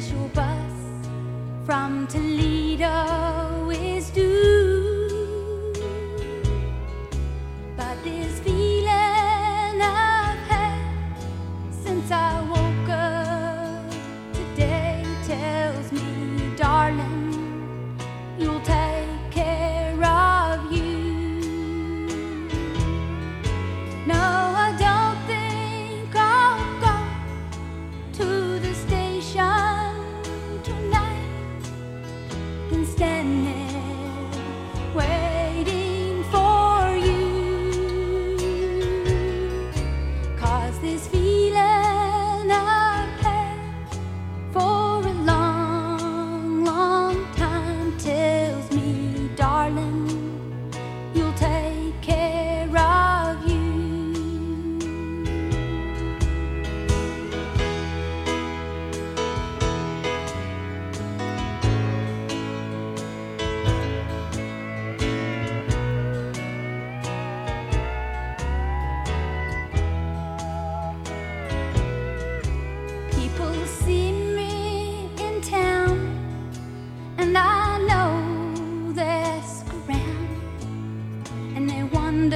special bus from Toledo.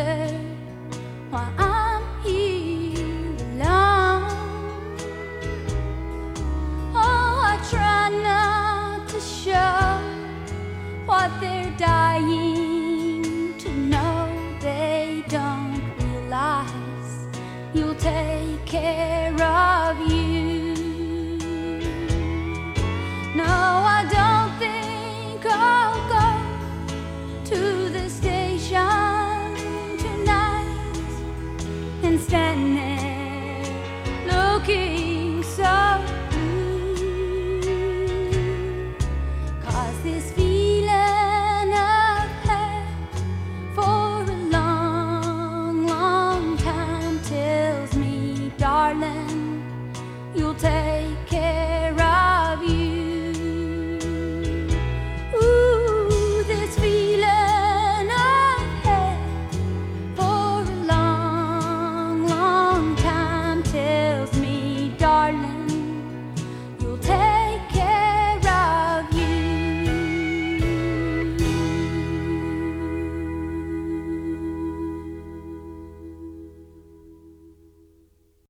why I'm here alone. Oh, I try not to show what they're dying to know. They don't realize you'll take care. and